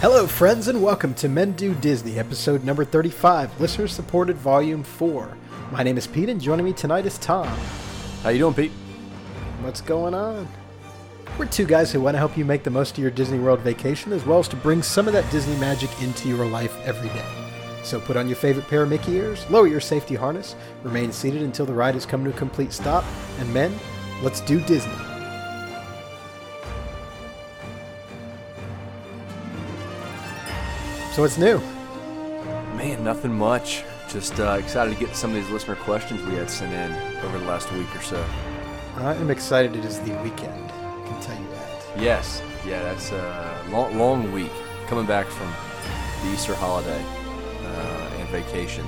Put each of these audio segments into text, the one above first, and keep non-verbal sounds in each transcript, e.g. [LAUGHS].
Hello, friends, and welcome to Men Do Disney, episode number 35, listener supported volume 4. My name is Pete, and joining me tonight is Tom. How you doing, Pete? What's going on? We're two guys who want to help you make the most of your Disney World vacation, as well as to bring some of that Disney magic into your life every day. So put on your favorite pair of Mickey ears, lower your safety harness, remain seated until the ride has come to a complete stop, and men, let's do Disney. So what's new? Man, nothing much. Just uh, excited to get some of these listener questions we had sent in over the last week or so. I am excited it is the weekend. I can tell you that. Yes, yeah, that's a long, long week. Coming back from the Easter holiday uh, and vacation,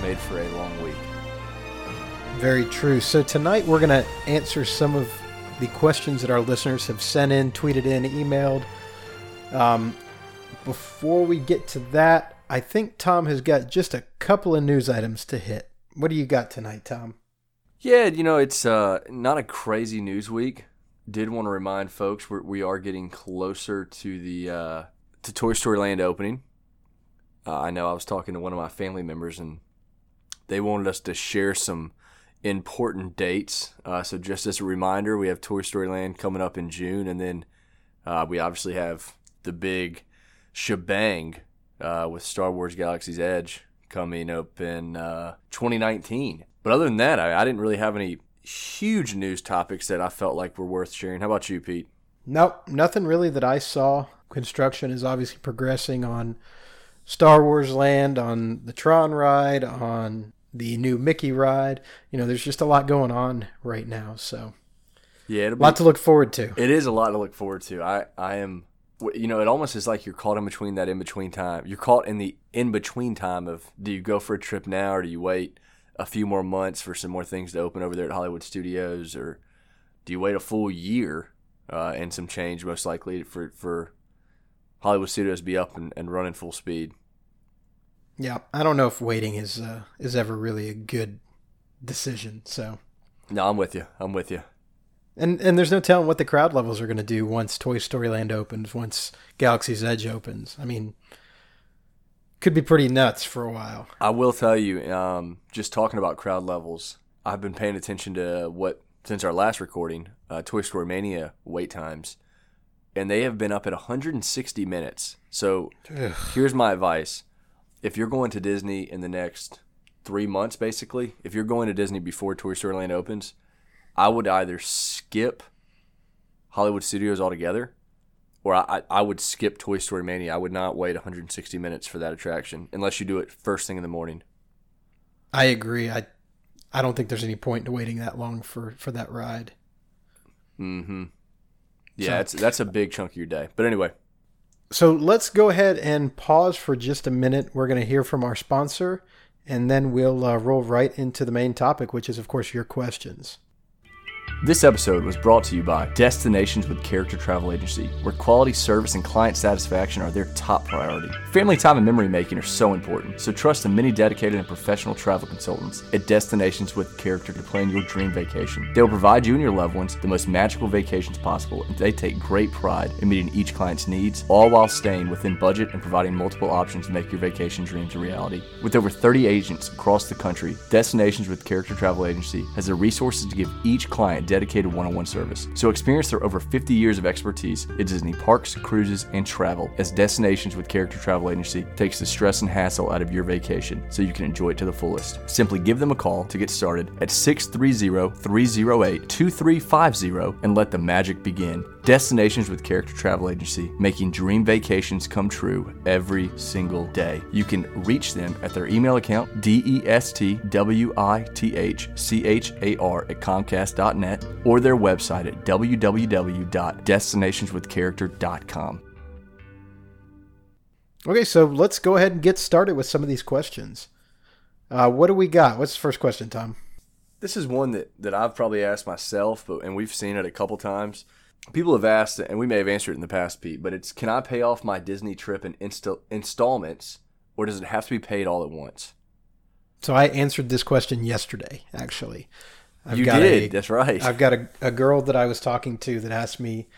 made for a long week. Very true. So tonight we're going to answer some of the questions that our listeners have sent in, tweeted in, emailed. Um, before we get to that, I think Tom has got just a couple of news items to hit. What do you got tonight, Tom? Yeah, you know, it's uh, not a crazy news week. Did want to remind folks we're, we are getting closer to the uh, to Toy Story Land opening. Uh, I know I was talking to one of my family members, and they wanted us to share some important dates. Uh, so, just as a reminder, we have Toy Story Land coming up in June, and then uh, we obviously have the big shebang uh, with Star Wars Galaxy's Edge coming up in uh, 2019. But other than that, I, I, didn't really have any huge news topics that I felt like were worth sharing. How about you, Pete? Nope, nothing really that I saw. Construction is obviously progressing on Star Wars Land, on the Tron ride, on the new Mickey ride. You know, there's just a lot going on right now. So, yeah, a lot to look forward to. It is a lot to look forward to. I, I am you know, it almost is like you're caught in between that in between time. You're caught in the in between time of do you go for a trip now or do you wait a few more months for some more things to open over there at Hollywood Studios or do you wait a full year uh, and some change most likely for for Hollywood Studios to be up and, and running full speed? Yeah, I don't know if waiting is uh, is ever really a good decision. So, no, I'm with you. I'm with you. And and there's no telling what the crowd levels are going to do once Toy Story Land opens, once Galaxy's Edge opens. I mean, could be pretty nuts for a while. I will tell you, um, just talking about crowd levels, I've been paying attention to what since our last recording, uh, Toy Story Mania wait times, and they have been up at 160 minutes. So Ugh. here's my advice: if you're going to Disney in the next three months, basically, if you're going to Disney before Toy Story Land opens I would either skip Hollywood Studios altogether, or I, I would skip Toy Story Mania. I would not wait 160 minutes for that attraction unless you do it first thing in the morning. I agree. I I don't think there's any point to waiting that long for for that ride. Mm-hmm. Yeah, so, that's that's a big chunk of your day. But anyway. So let's go ahead and pause for just a minute. We're going to hear from our sponsor, and then we'll uh, roll right into the main topic, which is, of course, your questions. This episode was brought to you by Destinations with Character Travel Agency, where quality service and client satisfaction are their top priority. Family time and memory making are so important, so trust the many dedicated and professional travel consultants at Destinations with Character to plan your dream vacation. They will provide you and your loved ones the most magical vacations possible, and they take great pride in meeting each client's needs, all while staying within budget and providing multiple options to make your vacation dreams a reality. With over 30 agents across the country, Destinations with Character Travel Agency has the resources to give each client dedicated one on one service. So experience their over 50 years of expertise at Disney parks, cruises, and travel as Destinations with Character Travel Agency takes the stress and hassle out of your vacation so you can enjoy it to the fullest. Simply give them a call to get started at 630 308 2350 and let the magic begin. Destinations with Character Travel Agency, making dream vacations come true every single day. You can reach them at their email account, D-E-S-T-W-I-T-H-C-H-A-R at Comcast.net, or their website at www.destinationswithcharacter.com. Okay, so let's go ahead and get started with some of these questions. Uh, what do we got? What's the first question, Tom? This is one that, that I've probably asked myself, but and we've seen it a couple times people have asked, and we may have answered it in the past, Pete, but it's can I pay off my Disney trip in insta- installments, or does it have to be paid all at once? So I answered this question yesterday, actually. I've you did. A, That's right. I've got a, a girl that I was talking to that asked me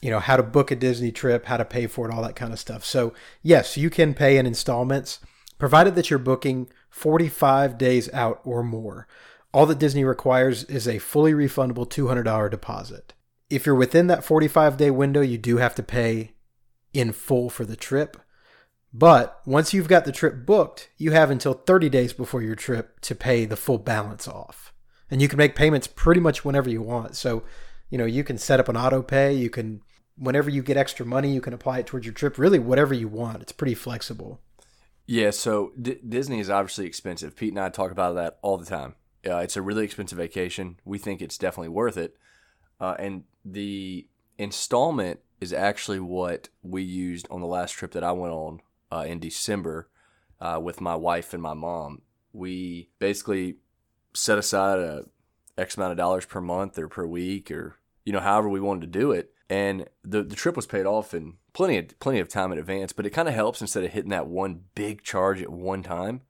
you know, how to book a Disney trip, how to pay for it, all that kind of stuff. So, yes, you can pay in installments, provided that you're booking 45 days out or more. All that Disney requires is a fully refundable $200 deposit. If you're within that 45 day window, you do have to pay in full for the trip. But once you've got the trip booked, you have until 30 days before your trip to pay the full balance off. And you can make payments pretty much whenever you want. So, you know, you can set up an auto pay, you can whenever you get extra money, you can apply it towards your trip, really whatever you want. It's pretty flexible. Yeah, so D- Disney is obviously expensive. Pete and I talk about that all the time. Uh, it's a really expensive vacation. We think it's definitely worth it. Uh, and the installment is actually what we used on the last trip that I went on uh, in December uh, with my wife and my mom. We basically set aside a X amount of dollars per month or per week or you know however we wanted to do it, and the the trip was paid off in plenty of plenty of time in advance. But it kind of helps instead of hitting that one big charge at one time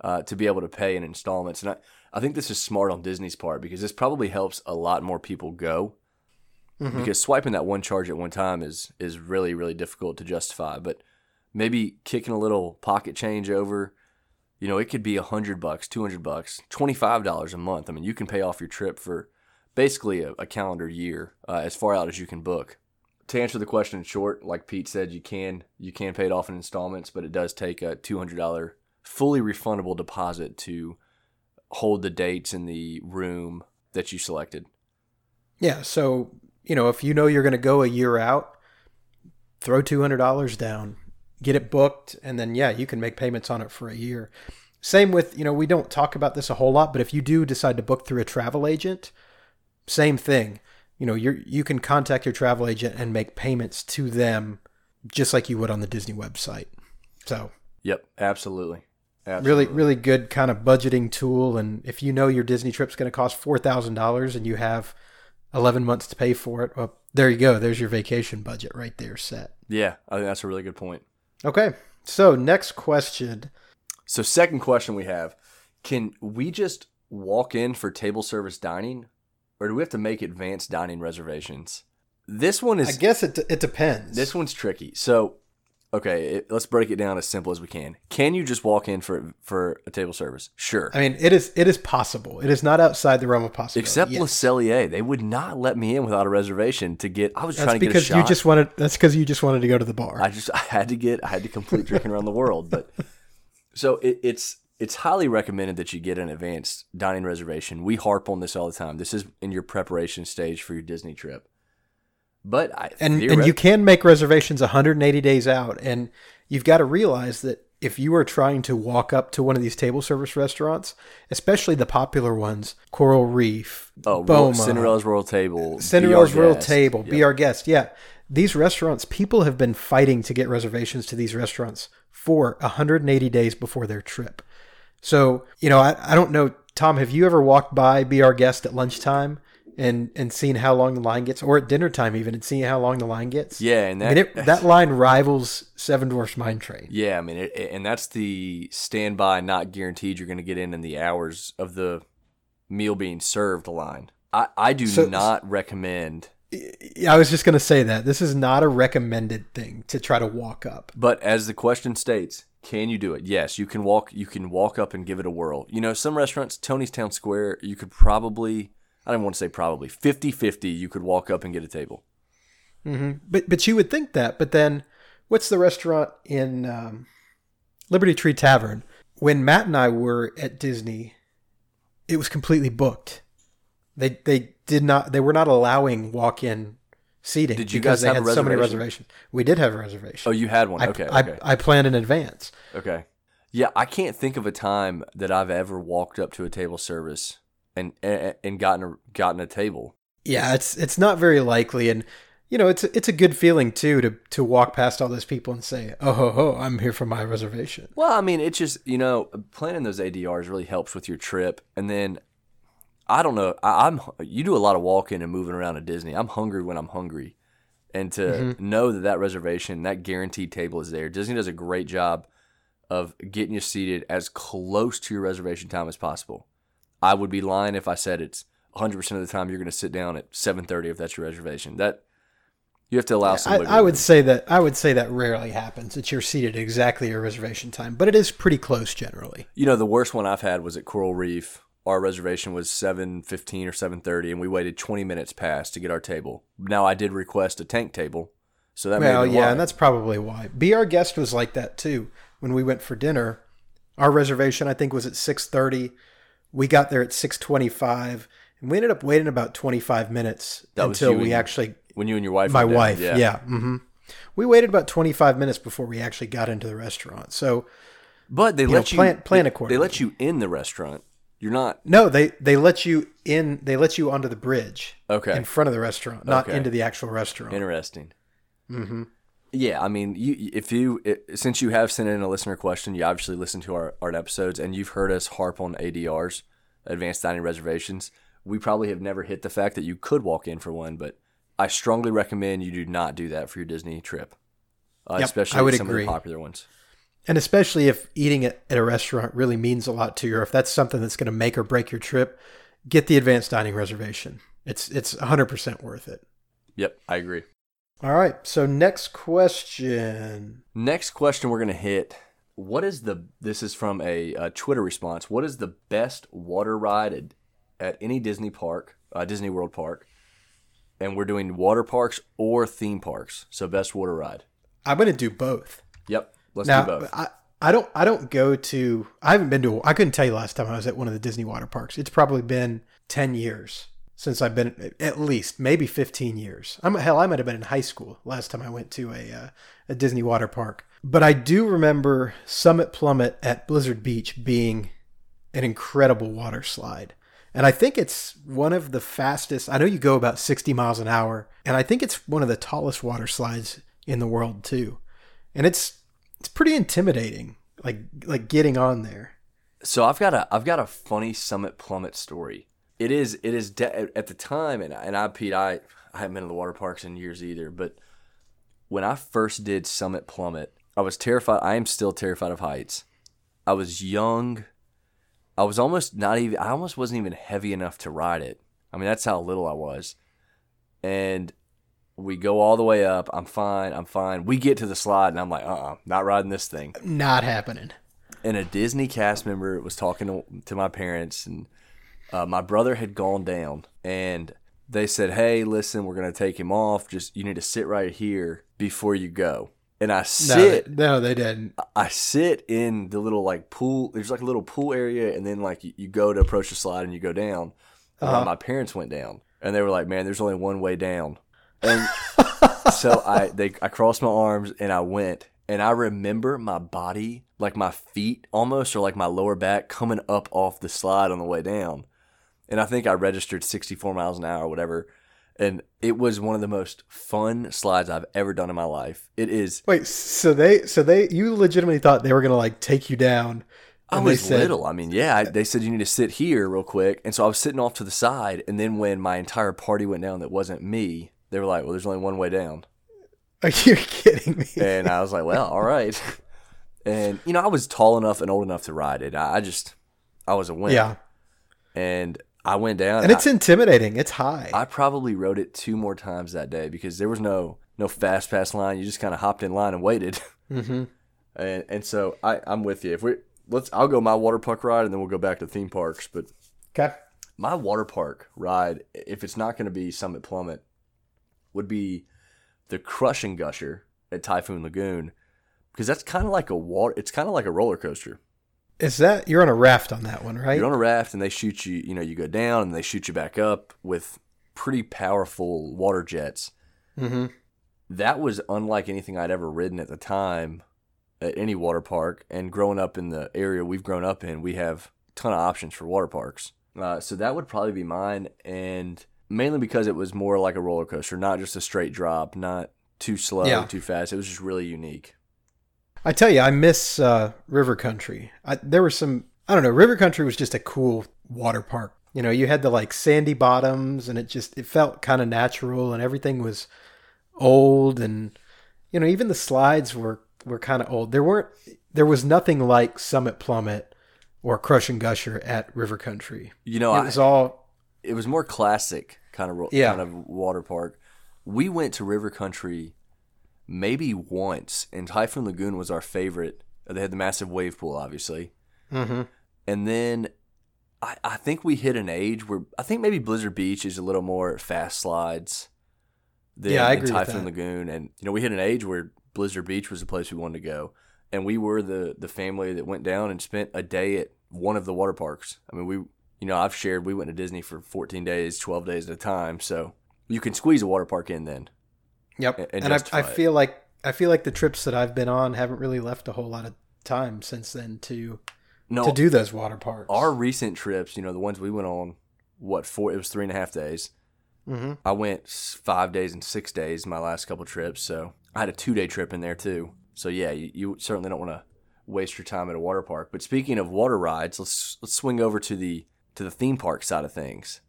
uh, to be able to pay in installments. And I, I think this is smart on Disney's part because this probably helps a lot more people go. Mm-hmm. Because swiping that one charge at one time is is really really difficult to justify. But maybe kicking a little pocket change over, you know, it could be a hundred bucks, two hundred bucks, twenty five dollars a month. I mean, you can pay off your trip for basically a, a calendar year uh, as far out as you can book. To answer the question in short, like Pete said, you can you can pay it off in installments, but it does take a two hundred dollar fully refundable deposit to hold the dates in the room that you selected. Yeah, so you know if you know you're going to go a year out, throw two hundred dollars down, get it booked, and then yeah, you can make payments on it for a year. Same with you know we don't talk about this a whole lot, but if you do decide to book through a travel agent, same thing. You know, you you can contact your travel agent and make payments to them just like you would on the Disney website. So, yep, absolutely. Absolutely. Really really good kind of budgeting tool and if you know your Disney trip's going to cost $4,000 and you have 11 months to pay for it, well, there you go. There's your vacation budget right there set. Yeah, I think that's a really good point. Okay. So, next question. So, second question we have, can we just walk in for table service dining or do we have to make advanced dining reservations? This one is. I guess it it depends. This one's tricky. So, okay, it, let's break it down as simple as we can. Can you just walk in for for a table service? Sure. I mean, it is it is possible. It is not outside the realm of possibility. Except yes. Le Cellier, they would not let me in without a reservation to get. I was that's trying to get a shot. you just wanted. That's because you just wanted to go to the bar. I just I had to get. I had to complete drinking around the world, but [LAUGHS] so it, it's it's highly recommended that you get an advanced dining reservation. We harp on this all the time. This is in your preparation stage for your Disney trip. But I, and and you can make reservations 180 days out, and you've got to realize that if you are trying to walk up to one of these table service restaurants, especially the popular ones, Coral Reef, oh, Boma, Cinderella's Royal Table, Cinderella's Royal guest. Table, yep. Be Our Guest, yeah, these restaurants, people have been fighting to get reservations to these restaurants for 180 days before their trip. So, you know, I, I don't know, Tom, have you ever walked by Be Our Guest at lunchtime and, and seen how long the line gets, or at dinner time even, and seeing how long the line gets? Yeah, and that, I mean, it, that [LAUGHS] line rivals Seven Dwarfs Mine Train. Yeah, I mean, it, and that's the standby, not guaranteed you're going to get in in the hours of the meal being served line. I, I do so, not recommend. I was just going to say that. This is not a recommended thing to try to walk up. But as the question states, can you do it? Yes, you can walk. You can walk up and give it a whirl. You know, some restaurants, Tony's Town Square, you could probably. I don't want to say probably 50-50, You could walk up and get a table. Mm-hmm. But but you would think that. But then, what's the restaurant in um, Liberty Tree Tavern? When Matt and I were at Disney, it was completely booked. They they did not. They were not allowing walk in seating. Did you guys have so many reservations? We did have a reservation. Oh, you had one. I, okay, I, okay. I planned in advance. Okay. Yeah, I can't think of a time that I've ever walked up to a table service and and, gotten a, gotten a table. Yeah, it's it's not very likely, and you know it's it's a good feeling too to to walk past all those people and say, "Oh ho ho, I'm here for my reservation." Well, I mean, it's just you know planning those ADRs really helps with your trip, and then I don't know. I, am you do a lot of walking and moving around at Disney. I'm hungry when I'm hungry, and to mm-hmm. know that that reservation, that guaranteed table is there. Disney does a great job of getting you seated as close to your reservation time as possible. I would be lying if I said it's 100 percent of the time you're going to sit down at 7:30 if that's your reservation. That You have to allow some. I, I would say that I would say that rarely happens that you're seated at exactly your reservation time, but it is pretty close generally. You know, the worst one I've had was at Coral Reef. Our reservation was seven fifteen or seven thirty, and we waited twenty minutes past to get our table. Now I did request a tank table, so that Well, yeah, why. and that's probably why. Be Our Guest was like that too. When we went for dinner, our reservation I think was at six thirty. We got there at six twenty five, and we ended up waiting about twenty five minutes That until we and- actually when you and your wife. my down, wife. Yeah. hmm We waited about 25 minutes before we actually got into the restaurant. So, but they know, let you plan- plan accordingly. They let you in the restaurant. You're not no, they they let you in, they let you onto the bridge okay. in front of the restaurant, not Okay. into the actual restaurant. Interesting. hmm Yeah, I mean, you if you it, since you have sent in a listener question, you obviously listened to our, our episodes and you've heard us harp on ADRs, advanced dining reservations. We probably have never hit the fact that you could walk in for one, but I strongly recommend you do not do that for your Disney trip, uh, Yep, especially I would some agree. of the popular ones. And especially if eating at, at a restaurant really means a lot to you, or if that's something that's going to make or break your trip, get the advanced dining reservation. It's it's 100% worth it. Yep, I agree. All right. So next question. Next question we're gonna hit. What is the? This is from a, uh Twitter response. What is the best water ride at, at any Disney park, uh, Disney World park? And we're doing water parks or theme parks. So best water ride. I'm going to do both. Yep, let's now, do both. I, I don't I don't go to I haven't been to I couldn't tell you last time I was at one of the Disney water parks. It's probably been 10 years since I've been at least maybe 15 years. I'm hell I might have been in high school last time I went to a uh, a Disney water park. But I do remember Summit Plummet at Blizzard Beach being an incredible water slide. And I think it's one of the fastest. I know you go about 60 miles an hour, and I think it's one of the tallest water slides in the world too. And it's it's pretty intimidating like like getting on there. So I've got a I've got a funny Summit Plummet story. It is it is de- at the time, and and I Pete I I haven't been to the water parks in years either. But when I first did Summit Plummet, I was terrified. I am still terrified of heights. I was young. I was almost not even. I almost wasn't even heavy enough to ride it. I mean that's how little I was. And we go all the way up. I'm fine. I'm fine. We get to the slide, and I'm like, uh, uh not riding this thing Not happening. and a Disney cast member was talking to, to my parents, and uh, my brother had gone down, and they said, "Hey, listen, we're gonna take him off. Just you need to sit right here before you go." And I No, sit, they, no, they didn't. I sit in the little like pool. There's like a little pool area, and then like you, you go to approach the slide, and you go down. Uh-huh. My parents went down, and they were like, "Man, there's only one way down." And [LAUGHS] so I they I crossed my arms and I went and I remember my body like my feet almost or like my lower back coming up off the slide on the way down. And I think I registered 64 miles an hour or whatever. And it was one of the most fun slides I've ever done in my life. It is Wait, so they so they you legitimately thought they were gonna like take you down? I was said- little. I mean, yeah, I, they said you need to sit here real quick. And so I was sitting off to the side. And then when my entire party went down that wasn't me, they were like, well, there's only one way down. [LAUGHS] Are you kidding me? And I was like, well, all right. [LAUGHS] And, you know, I was tall enough and old enough to ride it. I I just, I was a wimp. yeah, And I went down. and it's I, intimidating. It's high. I probably rode it two more times that day because there was no no fast pass line. You just kind of hopped in line and waited. [LAUGHS] mm-hmm. And and so I I'm with you. If we let's I'll go my water park ride and then we'll go back to theme parks. But Okay. my water park ride, if it's not going to be Summit Plummet, would be the Crush 'n' Gusher at Typhoon Lagoon because that's kind of like a water. It's kind of like a roller coaster. Is that you're on a raft on that one, right? You're on a raft and they shoot you. You know, you go down and they shoot you back up with pretty powerful water jets. mm-hmm. That was unlike anything I'd ever ridden at the time at any water park. And growing up in the area we've grown up in, we have a ton of options for water parks. Uh, so that would probably be mine, and mainly because it was more like a roller coaster, not just a straight drop, not too slow, Yeah. too fast. It was just really unique. I tell you, I miss uh, River Country. I, there were some, I don't know, River Country was just a cool water park. You know, you had the like sandy bottoms, and it just it felt kind of natural, and everything was old, and you know, even the slides were were kind of old. There weren't, there was nothing like Summit Plummet or Crush 'n' Gusher at River Country. You know, it I, was all it was more classic kind of Yeah. kind of water park. we went to River Country maybe once, and Typhoon Lagoon was our favorite. They had the massive wave pool, obviously. Mm-hmm. And then I, I think we hit an age where I think maybe Blizzard Beach is a little more fast slides than, Yeah, I agree with Typhoon that. Lagoon. And, you know, we hit an age where Blizzard Beach was the place we wanted to go. And we were the, the family that went down and spent a day at one of the water parks. I mean, we, you know, I've shared, we went to Disney for 14 days, 12 days at a time. So you can squeeze a water park in then. Yep. and And, I, I feel like I feel like the trips that I've been on haven't really left a whole lot of time since then to No, to do those water parks. our recent trips, you know, the ones we went on, what, four, it was three and a half days. hmm I went five days and six days my last couple trips, so I had a two day trip in there too. So yeah, you, you certainly don't want to waste your time at a water park. But speaking of water rides, let's let's swing over to the to the theme park side of things.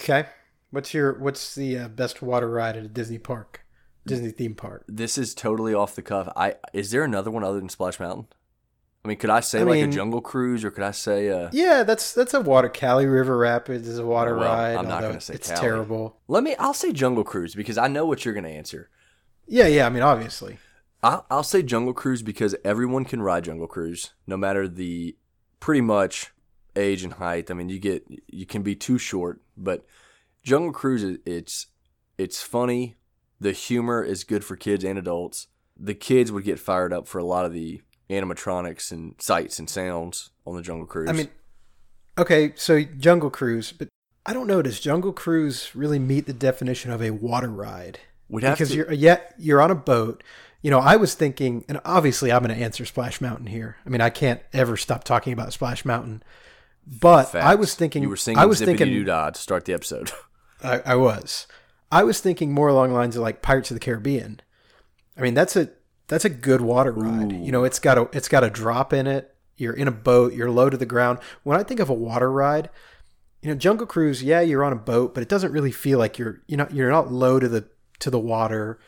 Okay. What's your what's the uh, best water ride at a Disney park? Disney theme park. This is totally off the cuff. I is there another one other than Splash Mountain? I mean, could I say I like a Jungle Cruise, or could I say uh? Yeah, that's that's a water. Kali River Rapids is a water Well, ride. I'm not gonna say it's Kali. terrible. Let me. I'll say Jungle Cruise because I know what you're gonna answer. Yeah, yeah. I mean, obviously. I'll, I'll say Jungle Cruise because everyone can ride Jungle Cruise, no matter the pretty much age and height. I mean, you get you can be too short, but Jungle Cruise is it's it's funny. The humor is good for kids and adults. The kids would get fired up for a lot of the animatronics and sights and sounds on the Jungle Cruise. I mean, okay, so Jungle Cruise, but I don't know. Does Jungle Cruise really meet the definition of a water ride? we'd have because to. you're yeah you're on a boat. You know, I was thinking, and obviously I'm going to answer Splash Mountain here. I mean, I can't ever stop talking about Splash Mountain. But I was thinking, you were singing I was thinking, Doo Dah to start the episode. [LAUGHS] I, I was. I was thinking more along the lines of like Pirates of the Caribbean. I mean, that's a that's a good water ride. You know, it's got a it's got a drop in it. You're in a boat. You're low to the ground. When I think of a water ride, you know, Jungle Cruise, yeah, you're on a boat, but it doesn't really feel like you're you know you're not low to the to the water.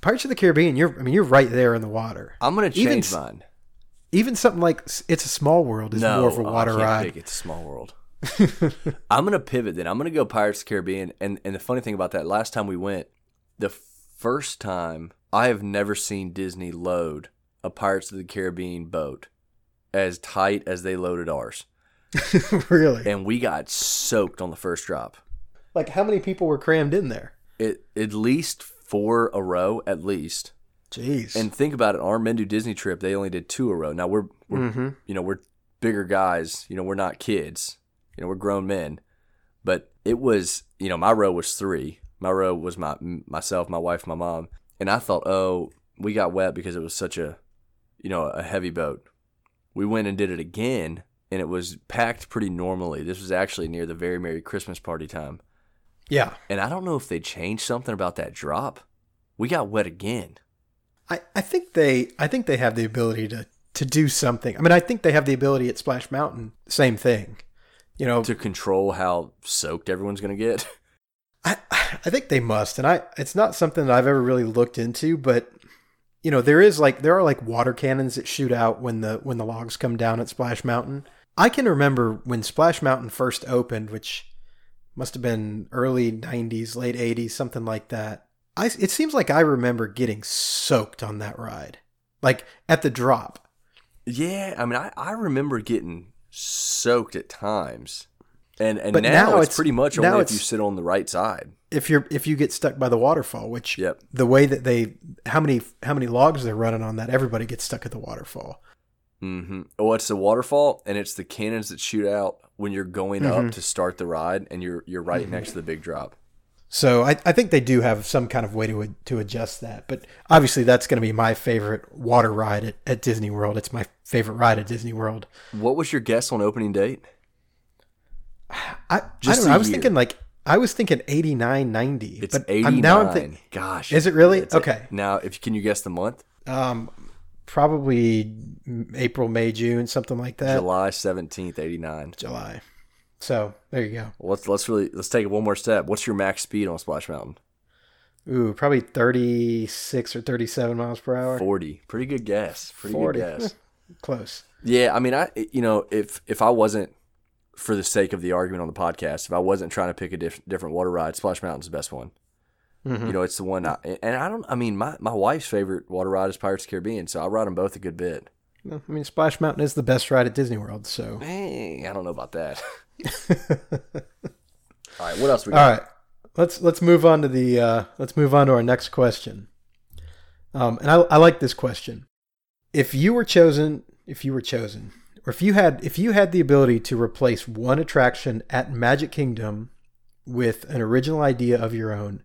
Pirates of the Caribbean, you're I mean you're right there in the water. I'm gonna Even change s- mine. Even something like It's a Small World is No, more of a oh, water ride. It's a small world. I'm gonna pivot then. I'm gonna go Pirates of the Caribbean. And and the funny thing about that, last time we went, the first time I have never seen Disney load a Pirates of the Caribbean boat as tight as they loaded ours, [LAUGHS] really? and we got soaked on the first drop. Like how many people were crammed in there? It at least four a row, at least. Jeez. And think about it, our Men Do Disney trip, they only did two a row. Now we're, we're hmm you know, we're bigger guys. You know, we're not kids. You know, we're grown men. But it was, you know, my row was three. My row was my myself, my wife, my mom, and I thought, oh, we got wet because it was such a, you know, a heavy boat. We went and did it again, and it was packed pretty normally. This was actually near the very merry Christmas party time, Yeah. and I don't know if they changed something about that drop. We got wet again. I, I think they I think they have the ability to to do something. I mean, I think they have the ability at Splash Mountain. Same thing. You know, to control how soaked everyone's gonna get. [LAUGHS] I I think they must, and I it's not something that I've ever really looked into, but you know, there is like there are like water cannons that shoot out when the when the logs come down at Splash Mountain. I can remember when Splash Mountain first opened, which must have been early '90s, late '80s, something like that. I it seems like I remember getting soaked on that ride, like at the drop. Yeah, I mean, I, I remember getting soaked at times, and and But now, now it's, it's- pretty much only if you sit on the right side. If you're if you get stuck by the waterfall, which Yep. the way that they how many how many logs they're running on that, everybody gets stuck at the waterfall. Mm-hmm. Oh, it's the waterfall, and it's the cannons that shoot out when you're going up to start the ride, and you're you're right next to the big drop. So I, I think they do have some kind of way to to adjust that. But obviously, that's going to be my favorite water ride at, at Disney World. It's my favorite ride at Disney World. What was your guess on opening date? [SIGHS] I, Just I don't know. I was year. thinking like I was thinking 89, 90. It's but eighty I'm, now I'm thinking Gosh, Is it really? It's a- Okay. now, if can you guess the month? um, probably April, May, June, something like that. July seventeenth, eighty nine. July. So there you go. Well, let's let's really let's take it one more step. What's your max speed on Splash Mountain? Ooh, probably 36 or 37 miles per hour. Forty. Pretty good guess. Pretty 40. good guess. [LAUGHS] Close. Yeah, I mean, I you know, if if I wasn't for the sake of the argument on the podcast, if I wasn't trying to pick a diff- different water ride, Splash Mountain's the best one. Mm-hmm. You know, it's the one, I, and I don't. I mean, my, my wife's favorite water ride is Pirates of the Caribbean, so I ride them both a good bit. I mean, Splash Mountain is the best ride at Disney World. So, Hey, I don't know about that. [LAUGHS] [LAUGHS] All right, what else we got? right, let's let's move on to the uh, let's move on to our next question. Um, and I, I like this question. If you were chosen, if you were chosen, or if you had if you had the ability to replace one attraction at Magic Kingdom with an original idea of your own,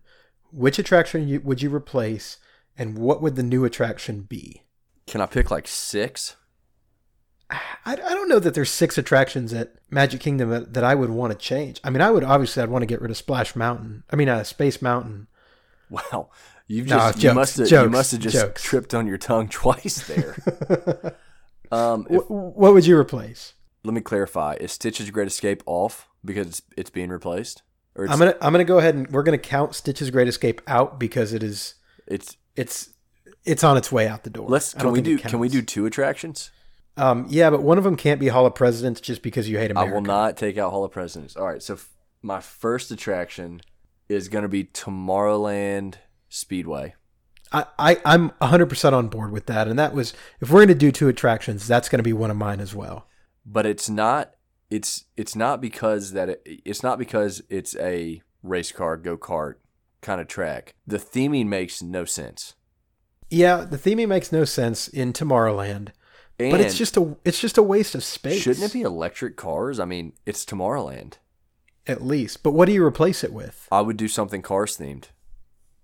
which attraction would you replace, and what would the new attraction be? Can I pick like six? I, I don't know that there's six attractions at Magic Kingdom that, I would want to change. I mean, I would obviously I'd want to get rid of Splash Mountain. I mean, uh, Space Mountain. Wow, you've No, just you must have you must have just jokes. tripped on your tongue [LAUGHS] twice there. [LAUGHS] um, if- Wh- what would you replace? let me clarify: Is Stitch's Great Escape off because it's, it's being replaced, or it's, I'm gonna I'm gonna go ahead and we're gonna count Stitch's Great Escape out because it is it's it's it's on its way out the door. let's can we do can we do two attractions? Um, yeah, but one of them can't be Hall of Presidents just because you hate America. I will not take out Hall of Presidents. All right, so f- my first attraction is going to be Tomorrowland Speedway. I, I I'm 100 percent on board with that, and that was if we're gonna do two attractions, that's gonna be one of mine as well. but it's not it's it's not because that it, it's not because it's a race car go kart kind of track. The theming makes no sense, Yeah, the theming makes no sense in Tomorrowland, and but it's just a it's just a waste of space. shouldn't it be electric cars? I mean, it's Tomorrowland. at least? But what do you replace it with? I would do something cars themed.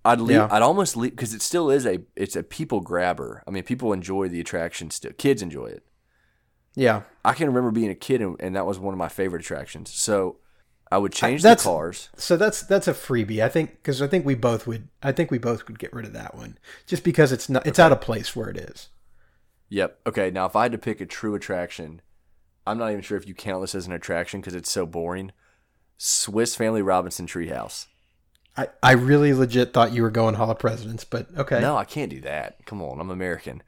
I'd leave, Yeah. I'd almost leave because it still is a it's a people grabber. I mean, people enjoy the attraction still. Kids enjoy it. Yeah, I can remember being a kid and, and that was one of my favorite attractions. So I would change that's- the cars. so that's that's a freebie. I think because I think we both would. I think we both would get rid of that one just because it's not it's out of place where it is. Yep. Okay. Now, if I had to pick a true attraction, I'm not even sure if you count this as an attraction because it's so boring. Swiss Family Robinson Treehouse. I, I really legit thought you were going Hall of Presidents, but okay. No, I can't do that. Come on, I'm American.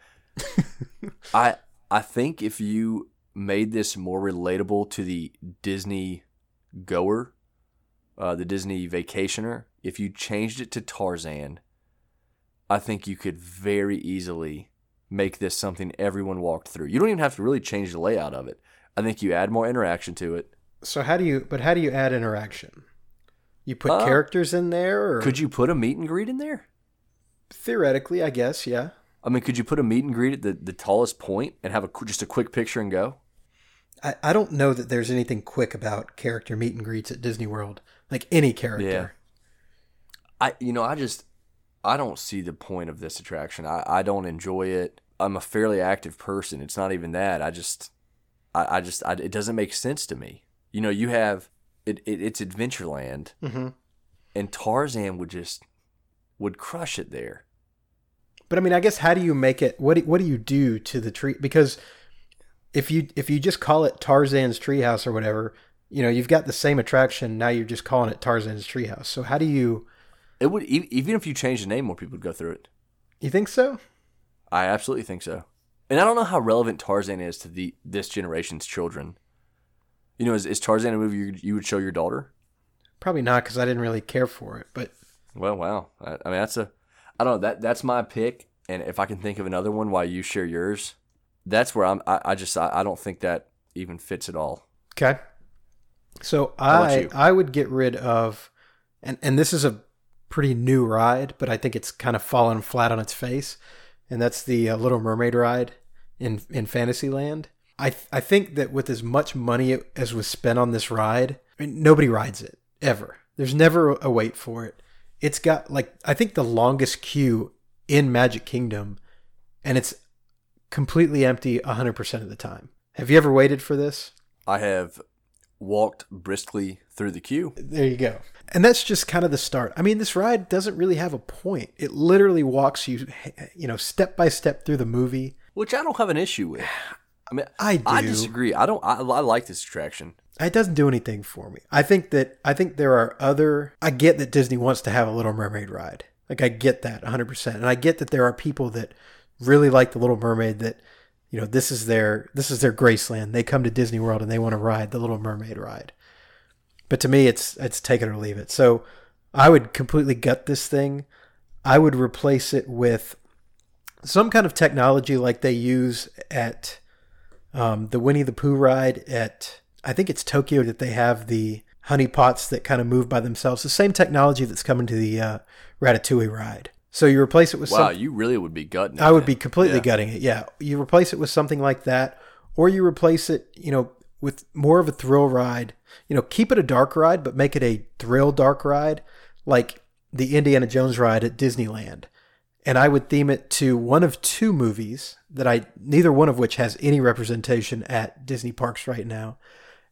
[LAUGHS] I I think if you made this more relatable to the Disney goer, uh, the Disney vacationer, if you changed it to Tarzan, I think you could very easily make this something everyone walked through. You don't even have to really change the layout of it. I think you add more interaction to it. So how do you? But how do you add interaction? You put Uh, characters in there, or Could you put a meet and greet in there? theoretically, I guess, yeah. I mean, could you put a meet and greet at the, the tallest point and have a just a quick picture and go? I, I don't know that there's anything quick about character meet and greets at Disney World, like any character. Yeah. I you know I just I don't see the point of this attraction. I, I don't enjoy it. I'm a fairly active person. It's not even that. I just I, I just I, it doesn't make sense to me. You know, you have it, it it's Adventureland hmm and Tarzan would just would crush it there. But I mean, I guess how do you make it? What do, what do you do to the tree? Because if you if you just call it Tarzan's Treehouse or whatever, you know, you've got the same attraction. Now you're just calling it Tarzan's Treehouse. So how do you? It would even if you change the name, more people would go through it. You think so? I absolutely think so. And I don't know how relevant Tarzan is to the this generation's children. You know, is, is Tarzan a movie you, you would show your daughter? Probably not, because I didn't really care for it. But Well, wow. I, I mean, that's a, I don't know. That that's my pick. And if I can think of another one while you share yours, that's where I'm. I, I just I, I don't think that even fits at all. Okay. So I? I would get rid of, and and this is a pretty new ride, but I think it's kind of fallen flat on its face, and that's the uh, Little Mermaid ride in in Fantasyland. I I think that with as much money as was spent on this ride, I mean, nobody rides it ever. There's never a wait for it. It's got like I think the longest queue in Magic Kingdom, and it's completely empty 100% of the time. Have you ever waited for this? I have walked briskly through the queue. There you go. And that's just kind of the start. I mean, this ride doesn't really have a point. It literally walks you, you know, step by step through the movie. which I don't have an issue with. I mean, I do. I disagree. I don't. I, I like this attraction. It doesn't do anything for me. I think that I think there are other. I get that Disney wants to have a Little Mermaid ride. Like I get that 100%. And I get that there are people that really like the Little Mermaid that you know, this is their this is their Graceland. They come to Disney World and they want to ride the Little Mermaid ride. But to me it's it's take it or leave it. So I would completely gut this thing. I would replace it with some kind of technology like they use at um, the Winnie the Pooh ride at I think it's Tokyo that they have the honey pots that kind of move by themselves. The same technology that's coming to the uh, Ratatouille ride. So you replace it with Wow, some, you really would be gutting. I would be completely Yeah. gutting it. Yeah, you replace it with something like that, or you replace it, you know, with more of a thrill ride. You know, keep it a dark ride, but make it a thrill dark ride, like the Indiana Jones ride at Disneyland. And I would theme it to one of two movies that I neither one of which has any representation at Disney parks right now,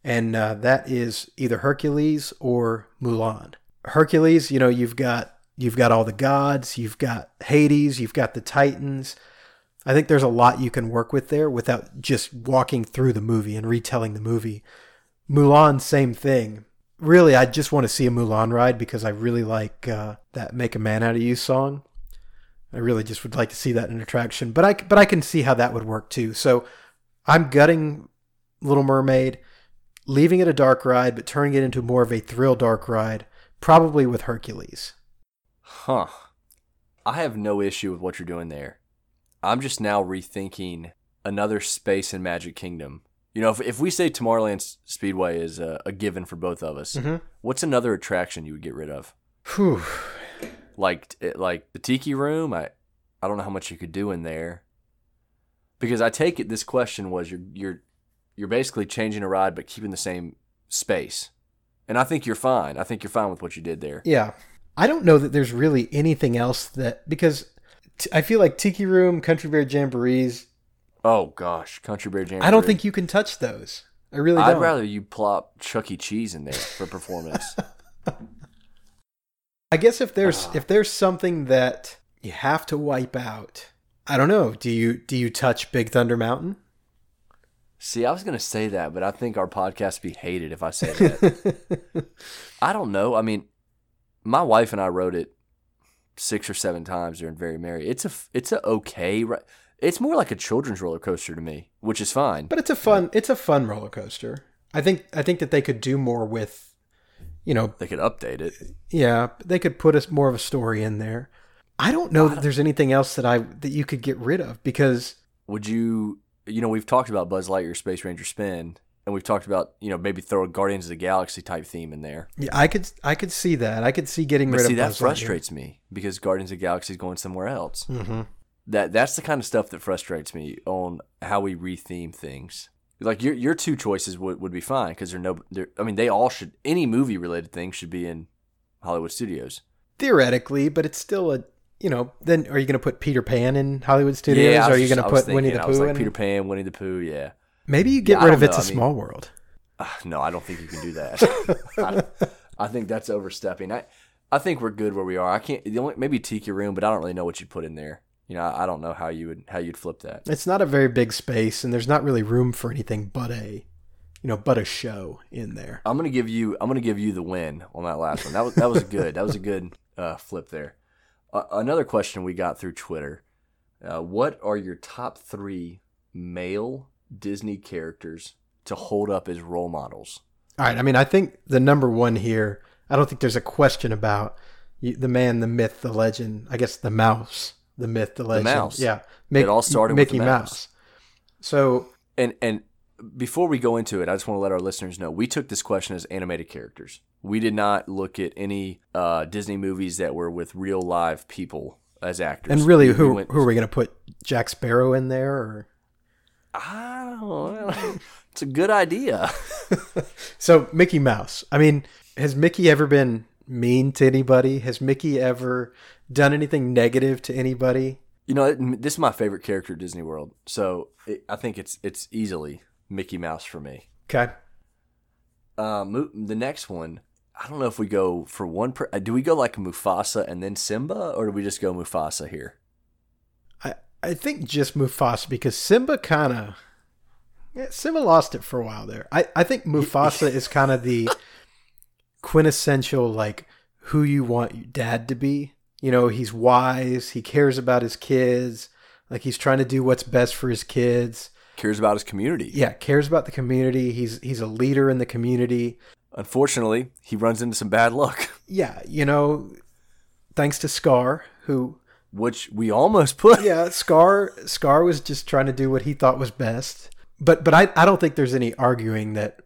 and uh, that is either Hercules or Mulan. Hercules, you know, you've got you've got all the gods, you've got Hades, you've got the Titans. I think there's a lot you can work with there without just walking through the movie and retelling the movie. Mulan, same thing. Really, I just want to see a Mulan ride because I really like uh, that "Make a Man Out of You" song. I really just would like to see that in an attraction, but I but I can see how that would work too. So I'm gutting Little Mermaid, leaving it a dark ride, but turning it into more of a thrill dark ride, probably with Hercules. Huh. I have no issue with what you're doing there. I'm just now rethinking another space in Magic Kingdom. You know, if, if we say Tomorrowland Speedway is a, a given for both of us, Mhm. what's another attraction you would get rid of? Whew. Like like the Tiki Room? I I don't know how much you could do in there. Because I take it this question was you're you're you're basically changing a ride but keeping the same space. And I think you're fine. I think you're fine with what you did there. Yeah. I don't know that there's really anything else that because t- I feel like Tiki Room, Country Bear Jamborees. Oh gosh, Country Bear Jamboree. I don't think you can touch those. I really I'd don't. rather you plop Chuck E. Cheese in there for performance. [LAUGHS] I guess if there's Ah. if there's something that you have to wipe out, I don't know. Do you do you touch Big Thunder Mountain? See, I was gonna say that, but I think our podcast would be hated if I say that. [LAUGHS] I don't know. I mean, my wife and I wrote it six or seven times during Very Merry. It's a it's a okay. It's more like a children's roller coaster to me, which is fine. But it's a fun it's a fun roller coaster. I think I think that they could do more with, you know, They could update it. yeah, they could put us more of a story in there. I don't know that there's anything else that I that you could get rid of because Would you? You know, we've talked about Buzz Lightyear Space Ranger Spin, and we've talked about you know maybe throw a Guardians of the Galaxy type theme in there. yeah, I could I could see that. I could see getting But rid see, of that Buzz Lightyear. frustrates me because Guardians of the Galaxy is going somewhere else. hmm That that's the kind of stuff that frustrates me on how we retheme things. Like your your two choices would, would be fine because they're no. They're, I mean, they all should. Any movie related thing should be in Hollywood studios. Theoretically, but it's still a you know. Then are you going to put Peter Pan in Hollywood Studios? Or are you going to put Winnie thinking, the I was Pooh like in? Peter Pan, Winnie the Pooh. Yeah. Maybe you get Yeah, rid of don't It's know, a I mean- Small World. Ah, no, I don't think you can do that. [LAUGHS] I, I think that's overstepping. I I think we're good where we are. I can't. The only maybe Tiki Room, but I don't really know what you'd put in there. You know, I, I don't know how you would how you'd flip that. It's not a very big space, and there's not really room for anything but a, you know, but a show in there. I'm gonna give you. I'm gonna give you the win on that last one. That was that was good. That was a good uh, flip there. Uh, another question we got through Twitter: uh, What are your top three male Disney characters to hold up as role models? All right. I mean, I think the number one here. I don't think there's a question about the man, the myth, the legend. I guess the mouse, the myth, the legend. The mouse. Yeah. It all started with Mickey the mouse. So And and before we go into it, I just want to let our listeners know we took this question as animated characters. We did not look at any uh, Disney movies that were with real live people as actors. and really, We- we who went- who are we going to put Jack Sparrow in there? Or I don't. [LAUGHS] It's a good idea. [LAUGHS] so Mickey Mouse. I mean, has Mickey ever been mean to anybody? Has Mickey ever done anything negative to anybody? You know, this is my favorite character at Disney World, so it, I think it's it's easily Mickey Mouse for me. Okay. Uh, the next one, I don't know if we go for one. Per- uh, do we go like Mufasa and then Simba, or do we just go Mufasa here? I think just Mufasa because Simba kind of yeah, Simba lost it for a while there. I I think Mufasa is kind of the [LAUGHS] quintessential like who you want your dad to be. You know, he's wise, he cares about his kids, like he's trying to do what's best for his kids. Cares about his community. Yeah, cares about the community. He's he's a leader in the community. unfortunately, he runs into some bad luck, [LAUGHS] Yeah, you know, thanks to Scar, who which we almost [LAUGHS] put. yeah, Scar Scar was just trying to do what he thought was best. But but I, I don't think there's any arguing that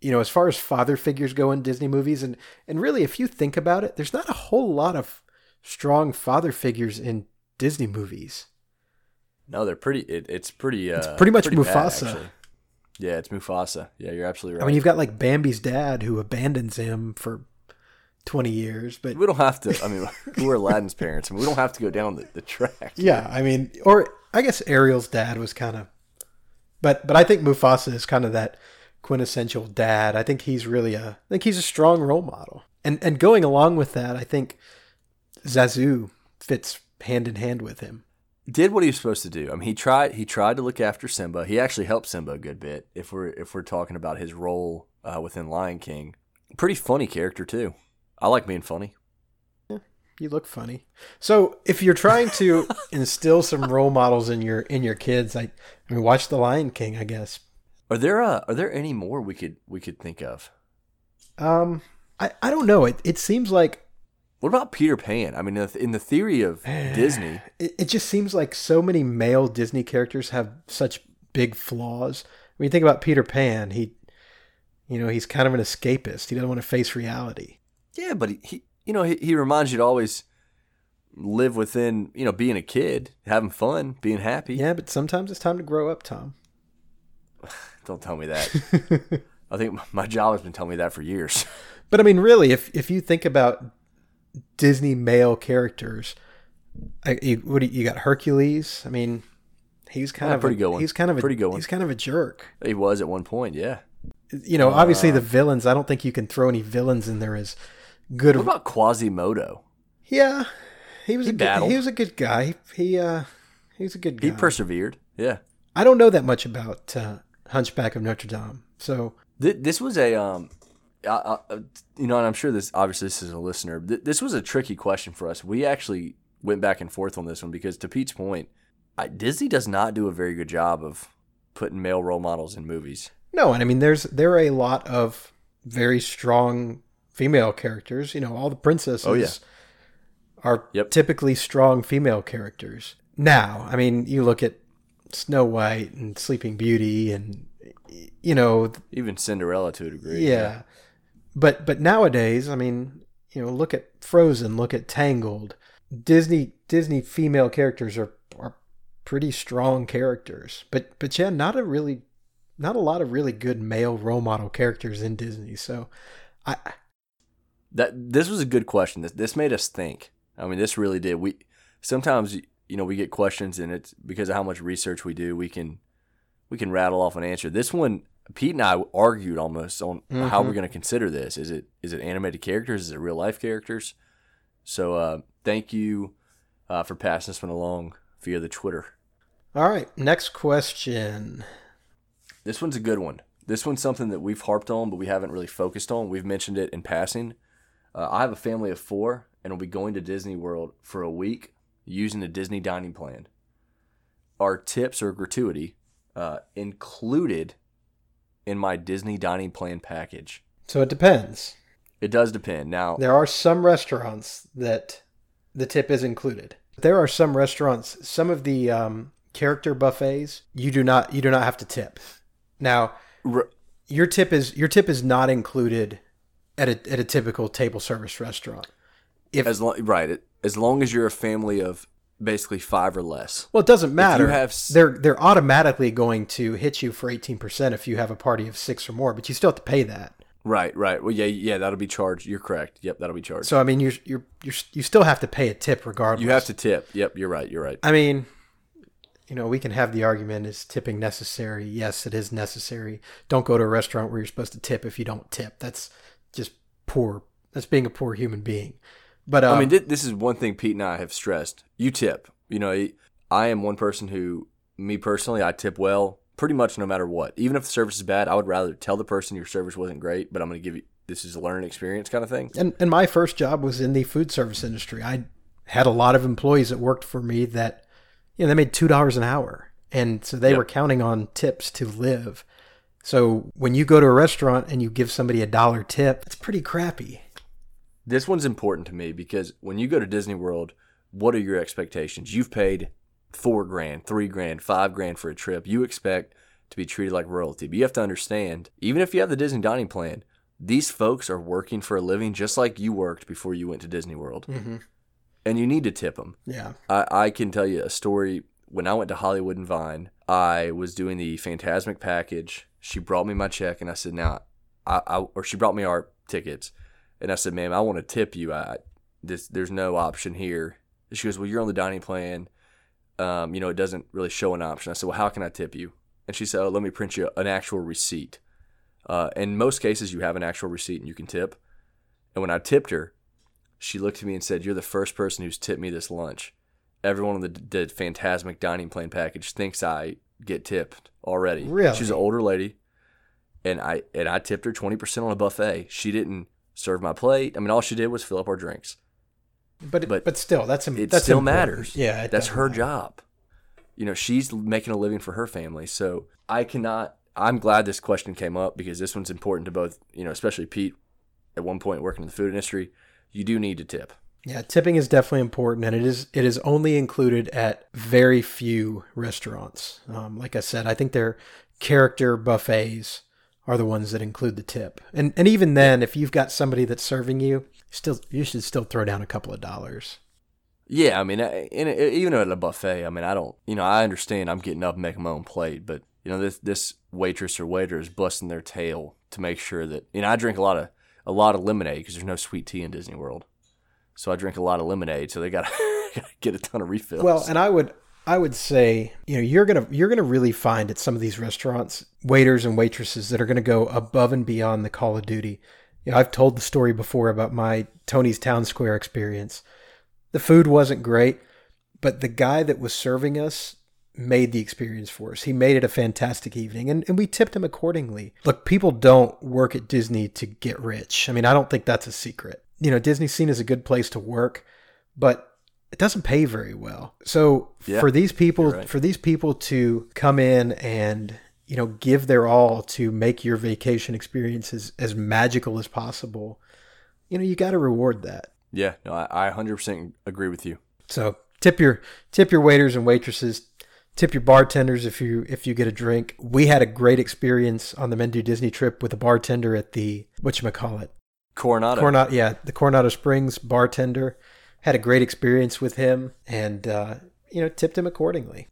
you know, as far as father figures go in Disney movies and and really if you think about it, there's not a whole lot of strong father figures in Disney movies. No, they're pretty. It, it's pretty. Uh, It's pretty much bad, Mufasa. actually. yeah, it's Mufasa. Yeah, you're absolutely right. I mean, you've got like Bambi's dad who abandons him for 20 years, but we don't have to. I mean, [LAUGHS] we're Aladdin's parents, and we don't have to go down the, the track. yeah, I mean, or I guess Ariel's dad was kind of, but but I think Mufasa is kind of that quintessential dad. I think he's really a, I think he's a strong role model, and and going along with that, I think Zazu fits hand in hand with him. Did what he was supposed to do. I mean, he tried. He tried to look after Simba. He actually helped Simba a good bit. If we're if we're talking about his role uh, within Lion King, pretty funny character too. I like being funny. You look funny. So if you're trying to [LAUGHS] instill some role models in your in your kids, I, I mean, watch The Lion King, I guess. Are there uh, are there any more we could we could think of? Um, I, I don't know. It it seems like What about Peter Pan? I mean, in the- in the theory of [SIGHS] Disney, it, it just seems like so many male Disney characters have such big flaws. When you think about Peter Pan, he, you know, he's kind of an escapist. He doesn't want to face reality. Yeah, but he, he you know he, he reminds you to always live within you know being a kid, having fun, being happy. Yeah, but sometimes it's time to grow up, Tom. [SIGHS] Don't tell me that. I think my job has been telling me that for years. [LAUGHS] But I mean, really, if if you think about Disney male characters, I, you, what do you, you got? Hercules. I mean, he's kind Yeah, of pretty a, good one. He's kind of a, Pretty good one. He's kind of a jerk. He was at one point, yeah. You know, obviously Uh. the villains. I don't think you can throw any villains in there as good. What about Quasimodo? Yeah, he was He a good, he was a good guy. He uh, he was a good guy. He persevered. Yeah. I don't know that much about uh, Hunchback of Notre Dame, so Th- This was a um, I, I, you know, and I'm sure this obviously this is a listener. Th- This was a tricky question for us. We actually went back and forth on this one because, to Pete's point, I, Disney does not do a very good job of putting male role models in movies. no. And I mean, there's there are a lot of very strong female characters. You know, all the princesses Oh, yeah. are Yep. typically strong female characters. Now, I mean, you look at Snow White and Sleeping Beauty, and you know, Even Cinderella to a degree. yeah. But but nowadays, I mean, you know, look at Frozen, look at Tangled. Disney Disney female characters are are pretty strong characters. But but yeah, not a really not a lot of really good male role model characters in Disney. So I That this was a good question. This this made us think. I mean, this really did. We sometimes you know we get questions and it's because of how much research we do. We can we can rattle off an answer. This one, Pete and I argued almost on how we're going to consider this. Is it is it animated characters? Is it real life characters? So uh, thank you uh, for passing this one along via the Twitter. all right, next question. This one's a good one. This one's something that we've harped on, but we haven't really focused on. We've mentioned it in passing. Uh, I have a family of four, and will be going to Disney World for a week using the Disney dining plan. Are tips or gratuity uh, included in my Disney dining plan package? So it depends. It does depend. Now, There are some restaurants that the tip is included. There are some restaurants, some of the um, character buffets, you do not you do not have to tip. Now, your tip is your tip is not included at a at a typical table service restaurant. If as long right, it, as long as you're a family of basically five or less. well, it doesn't matter. have they're they're automatically going to hit you for eighteen percent if you have a party of six or more, but you still have to pay that. Right, right. Well, yeah, yeah, that'll be charged. You're correct. Yep, that'll be charged. So I mean, you're you're you're you still have to pay a tip regardless. you have to tip. Yep, you're right. You're right. I mean, you know, we can have the argument is tipping necessary? Yes, it is necessary. Don't go to a restaurant where you're supposed to tip if you don't tip. That's poor. That's being a poor human being. But um, I mean, thi- this is one thing Pete and I have stressed. You tip. You know, I am one person who, me personally, I tip well pretty much no matter what. Even if the service is bad, I would rather tell the person your service wasn't great, but I'm going to give you this is a learning experience kind of thing. and and my first job was in the food service industry. I had a lot of employees that worked for me that you know they made two dollars an hour, and so they Yep. were counting on tips to live. So when you go to a restaurant and you give somebody a dollar tip, it's pretty crappy. This one's important to me because when you go to Disney World, what are your expectations? You've paid four grand, three grand, five grand for a trip. You expect to be treated like royalty. But you have to understand, even if you have the Disney dining plan, these folks are working for a living just like you worked before you went to Disney World. Mm-hmm. And you need to tip them. Yeah. I, I can tell you a story. When I went to Hollywood and Vine, I was doing the Fantasmic package. She brought me my check, and I said, "Now, I, I or she brought me our tickets, and I said, "Ma'am, I want to tip you. I this there's no option here." She goes, "Well, you're on the dining plan. Um, you know, it doesn't really show an option." I said, "Well, how can I tip you?" And she said, "Oh, let me print you an actual receipt." Uh, in most cases, you have an actual receipt and you can tip. And when I tipped her, she looked at me and said, "You're the first person who's tipped me this lunch." Everyone on the, the Fantasmic dining plan package thinks I get tipped already. Really? She's an older lady, and I and I tipped her twenty percent on a buffet. She didn't serve my plate. I mean, all she did was fill up our drinks. But But but, still, that's im- It that's still important. matters. Yeah, that's her matter. job. You know, she's making a living for her family. So I cannot. I'm glad this question came up because this one's important to both. You know, especially Pete. At one point, working in the food industry, you do need to tip. Yeah, tipping is definitely important, and it is it is only included at very few restaurants. Um, like I said, I think their character buffets are the ones that include the tip, and and even then, if you've got somebody that's serving you, still you should still throw down a couple of dollars. Yeah, I mean, in a, even at a buffet, I mean, I don't, you know, I understand I'm getting up and making my own plate, but you know, this this waitress or waiter is busting their tail to make sure that you know I drink a lot of a lot of lemonade because there's no sweet tea in Disney World, so I drink a lot of lemonade, so they gotta, [LAUGHS] gotta get a ton of refills. Well, and I would I would say, you know, you're gonna you're gonna really find at some of these restaurants waiters and waitresses that are gonna go above and beyond the Call of Duty. You know, I've told the story before about my Tony's Town Square experience. The food wasn't great, but the guy that was serving us made the experience for us. He made it a fantastic evening and, and we tipped him accordingly. Look, people don't work at Disney to get rich. I mean, I don't think that's a secret. You know, Disney's seen as a good place to work, but it doesn't pay very well. So Yeah, for these people right. for these people to come in and you know give their all to make your vacation experiences as, magical as possible, you know, you got to reward that. yeah, no, I, I 100% agree with you. So tip your tip your waiters and waitresses, tip your bartenders if you if you get a drink. We had a great experience on the Men Do Disney trip with a bartender at the what you call it Coronado. Coronado yeah the Coronado Springs bartender. Had a great experience with him and uh, you know tipped him accordingly.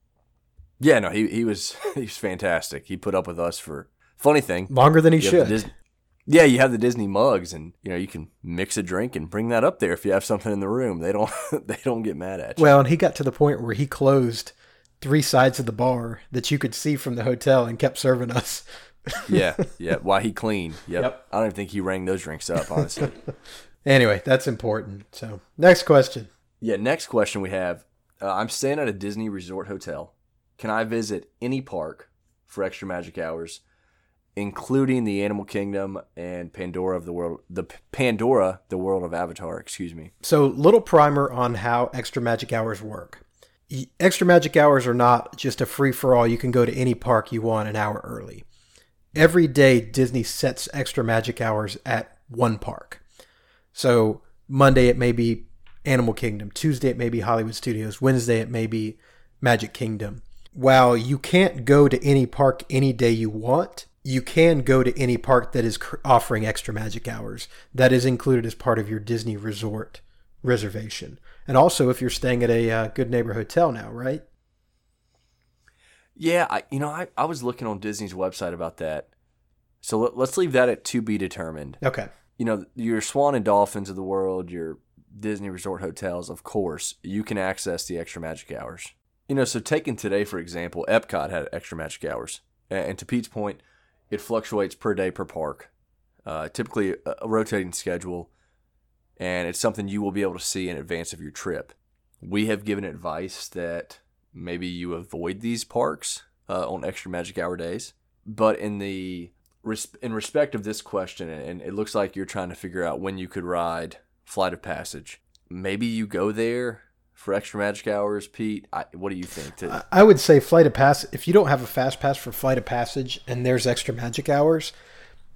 yeah, no, he he was [LAUGHS] he was fantastic. He put up with us for funny thing. Longer than he you have the should. Dis- yeah, you have the Disney mugs, and you know you can mix a drink and bring that up there if you have something in the room. They don't [LAUGHS] they don't get mad at you. Well, and he got to the point where he closed three sides of the bar that you could see from the hotel and kept serving us. Yeah, yeah. Why he clean? Yep. Yep. I don't even think he rang those drinks up, honestly. [LAUGHS] Anyway, that's important. So, next question. yeah. Next question we have: uh, I'm staying at a Disney Resort hotel. Can I visit any park for extra magic hours, including the Animal Kingdom and Pandora of the world, the P- Pandora, the world of Avatar? Excuse me. So, little primer on how extra magic hours work. Extra magic hours are not just a free for all. You can go to any park you want an hour early. Every day, Disney sets extra magic hours at one park. So, Monday it may be Animal Kingdom, Tuesday it may be Hollywood Studios, Wednesday it may be Magic Kingdom. While you can't go to any park any day you want, you can go to any park that is offering extra magic hours. That is included as part of your Disney resort reservation. And also if you're staying at a uh, good neighbor hotel now, right? Yeah, I you know I, I was looking on Disney's website about that. So let, let's leave that at to be determined. Okay. You know, your Swan and Dolphins of the world, your Disney Resort hotels, of course, you can access the extra magic hours. You know, so taking today for example, Epcot had extra magic hours, and to Pete's point, it fluctuates per day per park. Uh, typically a, a rotating schedule, and it's something you will be able to see in advance of your trip. We have given advice that maybe you avoid these parks uh, on extra magic hour days, but in the in respect of this question, and it looks like you're trying to figure out when you could ride Flight of Passage. Maybe you go there for extra magic hours, Pete? I, what do you think? To, I would say Flight of Pass. If you don't have a fast pass for Flight of Passage and there's extra magic hours,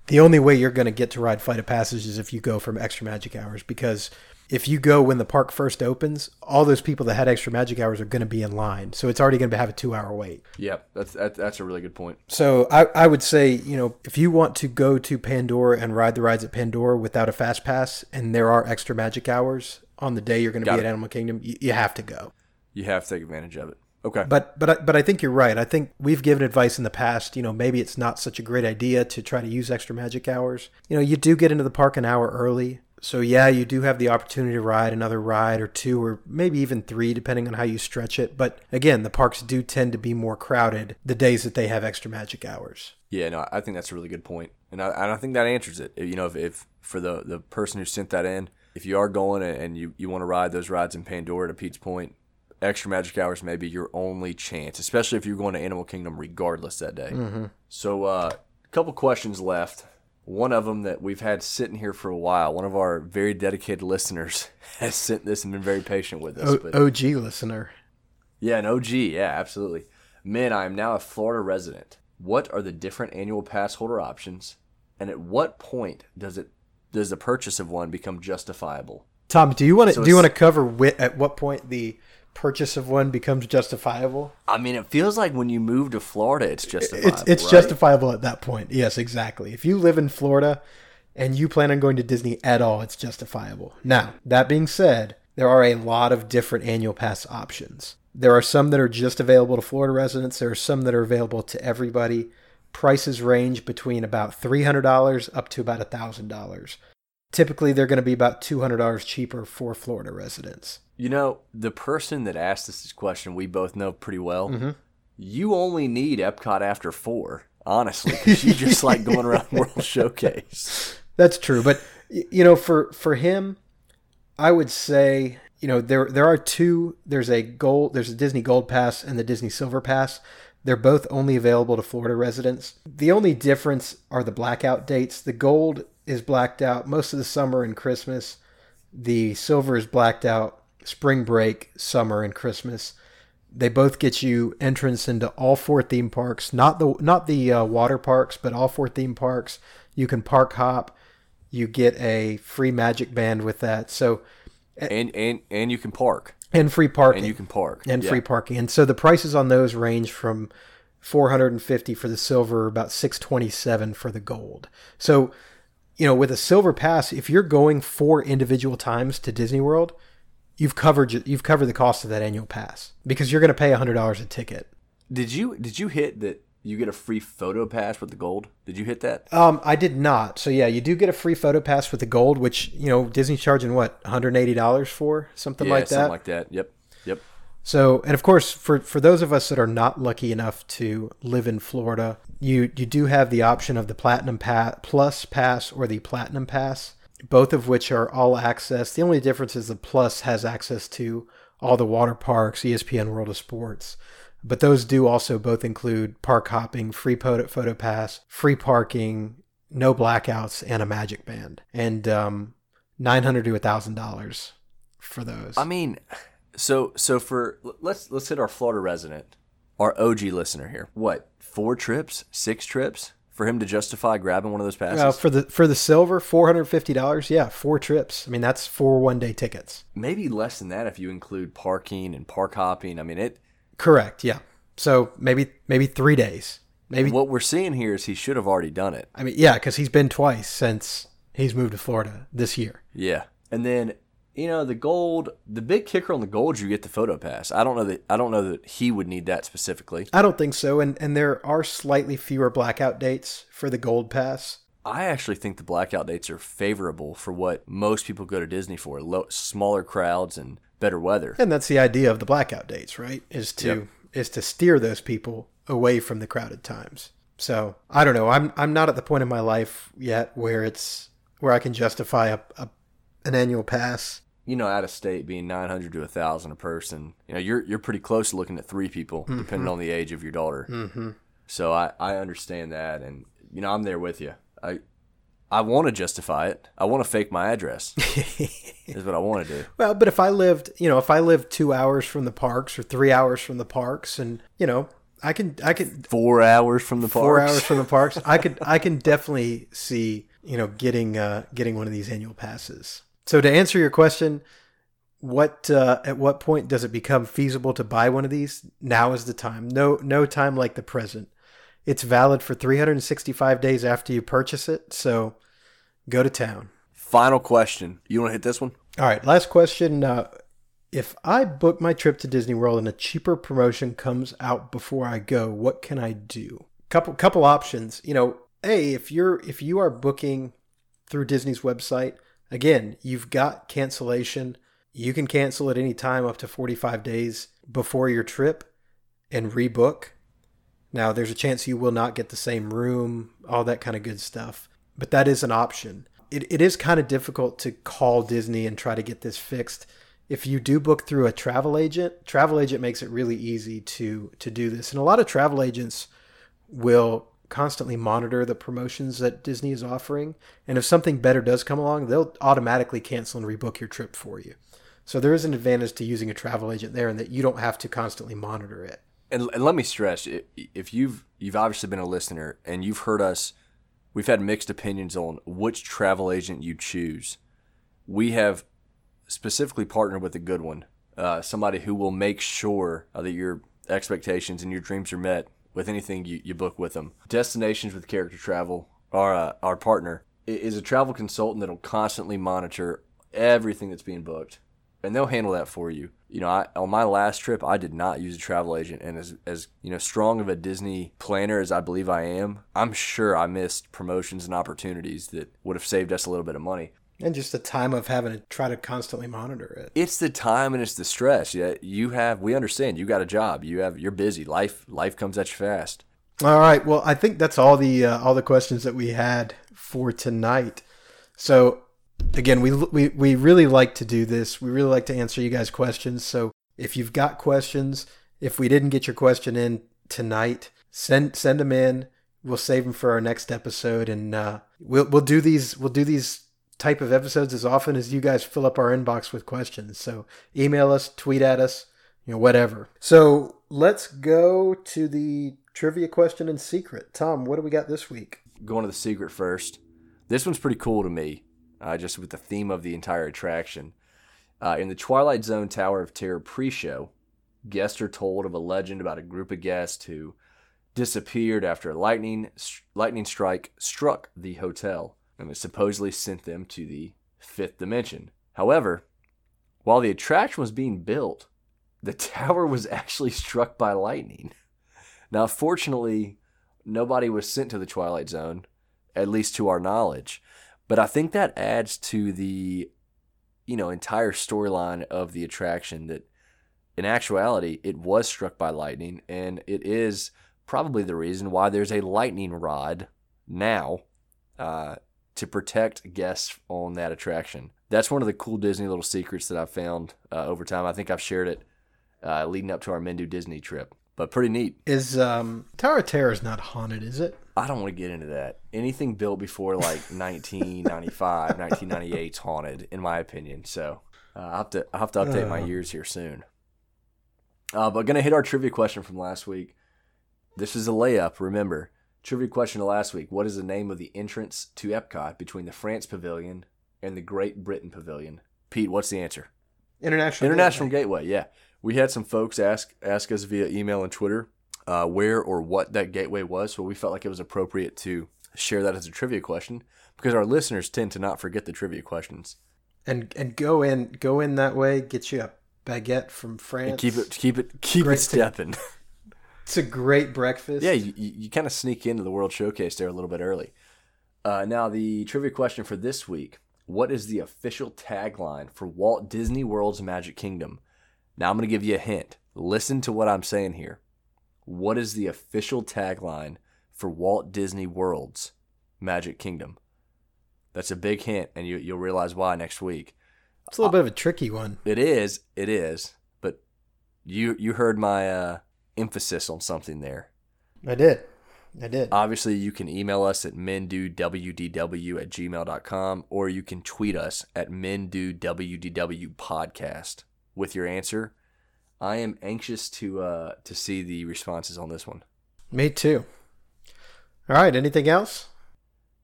the only way you're going to get to ride Flight of Passage is if you go from extra magic hours because if you go when the park first opens, all those people that had extra magic hours are going to be in line. So it's already going to have a two hour wait. Yep, that's that, that's a really good point. So I, I would say, you know, if you want to go to Pandora and ride the rides at Pandora without a fast pass and there are extra magic hours on the day you're going to Got be it. at Animal Kingdom, you, you have to go. You have to take advantage of it. Okay. But but I- but I think you're right. I think we've given advice in the past. You know, maybe it's not such a great idea to try to use extra magic hours. You know, you do get into the park an hour early, so yeah, you do have the opportunity to ride another ride or two, or maybe even three, depending on how you stretch it. But again, the parks do tend to be more crowded the days that they have extra magic hours. Yeah, no, I think that's a really good point, and I, and I think that answers it. You know, if, if for the the person who sent that in, if you are going and- you you want to ride those rides in Pandora, to Pete's point, extra magic hours may be your only chance, especially if you're going to Animal Kingdom regardless that day. Mm-hmm. So, uh, a couple questions left. One of them that we've had sitting here for a while. One of our very dedicated listeners [LAUGHS] has sent this and been very patient with us. O- OG listener. yeah, an OG. Yeah, absolutely. Men, I am now a Florida resident. What are the different annual pass holder options, and at what point does it does the purchase of one become justifiable? Tom, do you want to So do you want to cover at what point the purchase of one becomes justifiable? I mean, it feels like when you move to Florida, it's justifiable. It's it's right? justifiable at that point. Yes, exactly. If you live in Florida and you plan on going to Disney at all, it's justifiable. Now, that being said, there are a lot of different annual pass options. There are some that are just available to Florida residents. There are some that are available to everybody. Prices range between about $300 up to about $1,000. Typically, they're going to be about $200 cheaper for Florida residents. You know, the person that asked us this question, we both know pretty well. Mm-hmm. You only need Epcot after four, honestly, because you just like going around World [LAUGHS] Showcase. That's true, but you know, for for him, I would say you know there there are two. There's a gold. There's a Disney Gold Pass and the Disney Silver Pass. They're both only available to Florida residents. The only difference are the blackout dates. The gold is blacked out most of the summer and Christmas. The silver is blacked out spring break, summer, and Christmas. They both get you entrance into all four theme parks, not the not the uh, water parks, but all four theme parks. You can park hop. You get a free magic band with that. So and and and you can park. and free parking And you can park. and Yeah. free parking. And so the prices on those range from 450 for the silver, about 627 for the gold. So, you know, with a silver pass, if you're going four individual times to Disney World, you've covered you've covered the cost of that annual pass because you're going to pay $100 a ticket. Did you did you hit that you get a free photo pass with the gold? Did you hit that? Um, I did not. So yeah, you do get a free photo pass with the gold, which you know Disney's charging what $180 for something yeah, like that. something like that. Yep. Yep. So, and of course, for for those of us that are not lucky enough to live in Florida, you you do have the option of the Platinum Pass Plus Pass or the Platinum Pass, both of which are all access. The only difference is the Plus has access to all the water parks, ESPN World of Sports. But those do also both include park hopping, free photo, pass, free parking, no blackouts, and a magic band, and um, nine hundred to thousand dollars for those. I mean, so so for let's let's hit our Florida resident, our OG listener here. What four trips, six trips for him to justify grabbing one of those passes? Uh, for the for the silver, four hundred fifty dollars. Yeah, four trips. I mean, that's four one day tickets. Maybe less than that if you include parking and park hopping. I mean it. Correct. Yeah. So maybe maybe three days. Maybe. What we're seeing here is he should have already done it. I mean, yeah, because he's been twice since he's moved to Florida this year. Yeah, and then you know the gold. The big kicker on the gold, you get the photo pass. I don't know that I don't know that he would need that specifically. I don't think so. And and there are slightly fewer blackout dates for the gold pass. I actually think the blackout dates are favorable for what most people go to Disney for: low, smaller crowds and better weather. And that's the idea of the blackout dates, right? Is to Yep. is to steer those people away from the crowded times. So I don't know. I'm I'm not at the point in my life yet where it's where I can justify a, a an annual pass. You know, out of state being nine hundred to thousand a person, you know, you're you're pretty close to looking at three people, depending on the age of your daughter. Mm-hmm. So I I understand that, and you know, I'm there with you. I I want to justify it. I want to fake my address. [LAUGHS] is what I want to do. Well, but if I lived, you know, if I lived two hours from the parks or three hours from the parks, and you know, I can, I can Four hours from the park. four hours from the parks, I could, I [LAUGHS] can definitely see, you know, getting, uh, getting one of these annual passes. So to answer your question, what, uh, at what point does it become feasible to buy one of these? Now is the time. No, no time like the present. It's valid for 365 days after you purchase it. So go to town. Final question. You want to hit this one? All right, last question. Uh, if I book my trip to Disney World and a cheaper promotion comes out before I go, what can I do? Couple couple options. You know, a if you're if you are booking through Disney's website, again, you've got cancellation. You can cancel at any time up to 45 days before your trip and rebook. Now, there's a chance you will not get the same room, all that kind of good stuff, but that is an option it, it is kind of difficult to call Disney and try to get this fixed. If you do book through a travel agent, travel agent makes it really easy to to do this. And a lot of travel agents will constantly monitor the promotions that Disney is offering. And if something better does come along, they'll automatically cancel and rebook your trip for you. So there is an advantage to using a travel agent there, and that you don't have to constantly monitor it. And, and let me stress, if you've you've obviously been a listener and you've heard us we've had mixed opinions on which travel agent you choose. We have specifically partnered with a good one, uh, somebody who will make sure uh, that your expectations and your dreams are met with anything you, you book with them. Destinations with Character Travel, our uh, our partner, is a travel consultant that'll constantly monitor everything that's being booked, and they'll handle that for you you know, I, on my last trip, I did not use a travel agent, and as as you know, strong of a Disney planner as I believe I am, I'm sure I missed promotions and opportunities that would have saved us a little bit of money. And just the time of having to try to constantly monitor it. It's the time and it's the stress. Yeah, you have. We understand. You got a job. You have. You're busy. Life. Life comes at you fast. All right. Well, I think that's all the uh, all the questions that we had for tonight. So again, we, we, we really like to do this. We really like to answer you guys' questions. So if you've got questions, if we didn't get your question in tonight, send send them in. We'll save them for our next episode, and uh, we'll we'll do these we'll do these type of episodes as often as you guys fill up our inbox with questions. So email us, tweet at us, you know, whatever. So let's go to the trivia question and secret. Tom, what do we got this week? Going to the secret first. This one's pretty cool to me uh, just with the theme of the entire attraction. Uh, in the Twilight Zone Tower of Terror pre show, guests are told of a legend about a group of guests who disappeared after a lightning, lightning strike struck the hotel and it supposedly sent them to the fifth dimension. However, while the attraction was being built, the [LAUGHS] tower was actually struck by lightning. Now, fortunately, nobody was sent to the Twilight Zone, at least to our knowledge. But I think that adds to the, you know, entire storyline of the attraction that in actuality it was struck by lightning and it is probably the reason why there's a lightning rod now uh, to protect guests on that attraction. That's one of the cool Disney little secrets that I've found uh, over time. I think I've shared it uh, leading up to our Men Do Disney trip, but pretty neat. Is um, Tower of Terror is not haunted, is it? I don't want to get into that. Anything built before like [LAUGHS] 1995, 1998 is haunted, in my opinion. So uh, I have to I have to update uh. my years here soon. Uh, but gonna hit our trivia question from last week. This is a layup. Remember, trivia question of last week. What is the name of the entrance to Epcot between the France Pavilion and the Great Britain Pavilion? Pete, what's the answer? International International Gateway. Gateway yeah, we had some folks ask ask us via email and Twitter uh, where or what that gateway was. So we felt like it was appropriate to share that as a trivia question because our listeners tend to not forget the trivia questions. And and go in go in that way, get you a baguette from France. And keep it keep it keep great it stepping. [LAUGHS] it's a great breakfast. Yeah, you, you, kind of sneak into the World Showcase there a little bit early. Uh, now the trivia question for this week: What is the official tagline for Walt Disney World's Magic Kingdom? Now I'm going to give you a hint. Listen to what I'm saying here what is the official tagline for Walt Disney World's Magic Kingdom? That's a big hint, and you, you'll realize why next week. It's a little uh, bit of a tricky one. It is. It is. But you you heard my uh, emphasis on something there. I did. I did. Obviously, you can email us at mendowdw at gmail.com or you can tweet us at mendowdw podcast with your answer. I am anxious to uh, to see the responses on this one. Me too. All right. Anything else?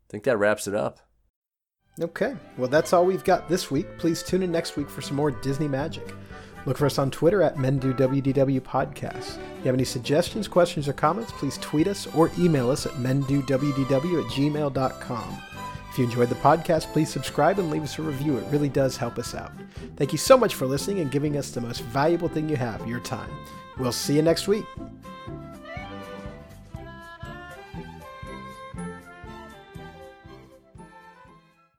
I think that wraps it up. Okay. Well, that's all we've got this week. Please tune in next week for some more Disney magic. Look for us on Twitter at MenDoWDW Podcast. If you have any suggestions, questions, or comments, please tweet us or email us at MenDoWDW at gmail.com. If you enjoyed the podcast, please subscribe and leave us a review. It really does help us out. Thank you so much for listening and giving us the most valuable thing you have, your time. We'll see you next week.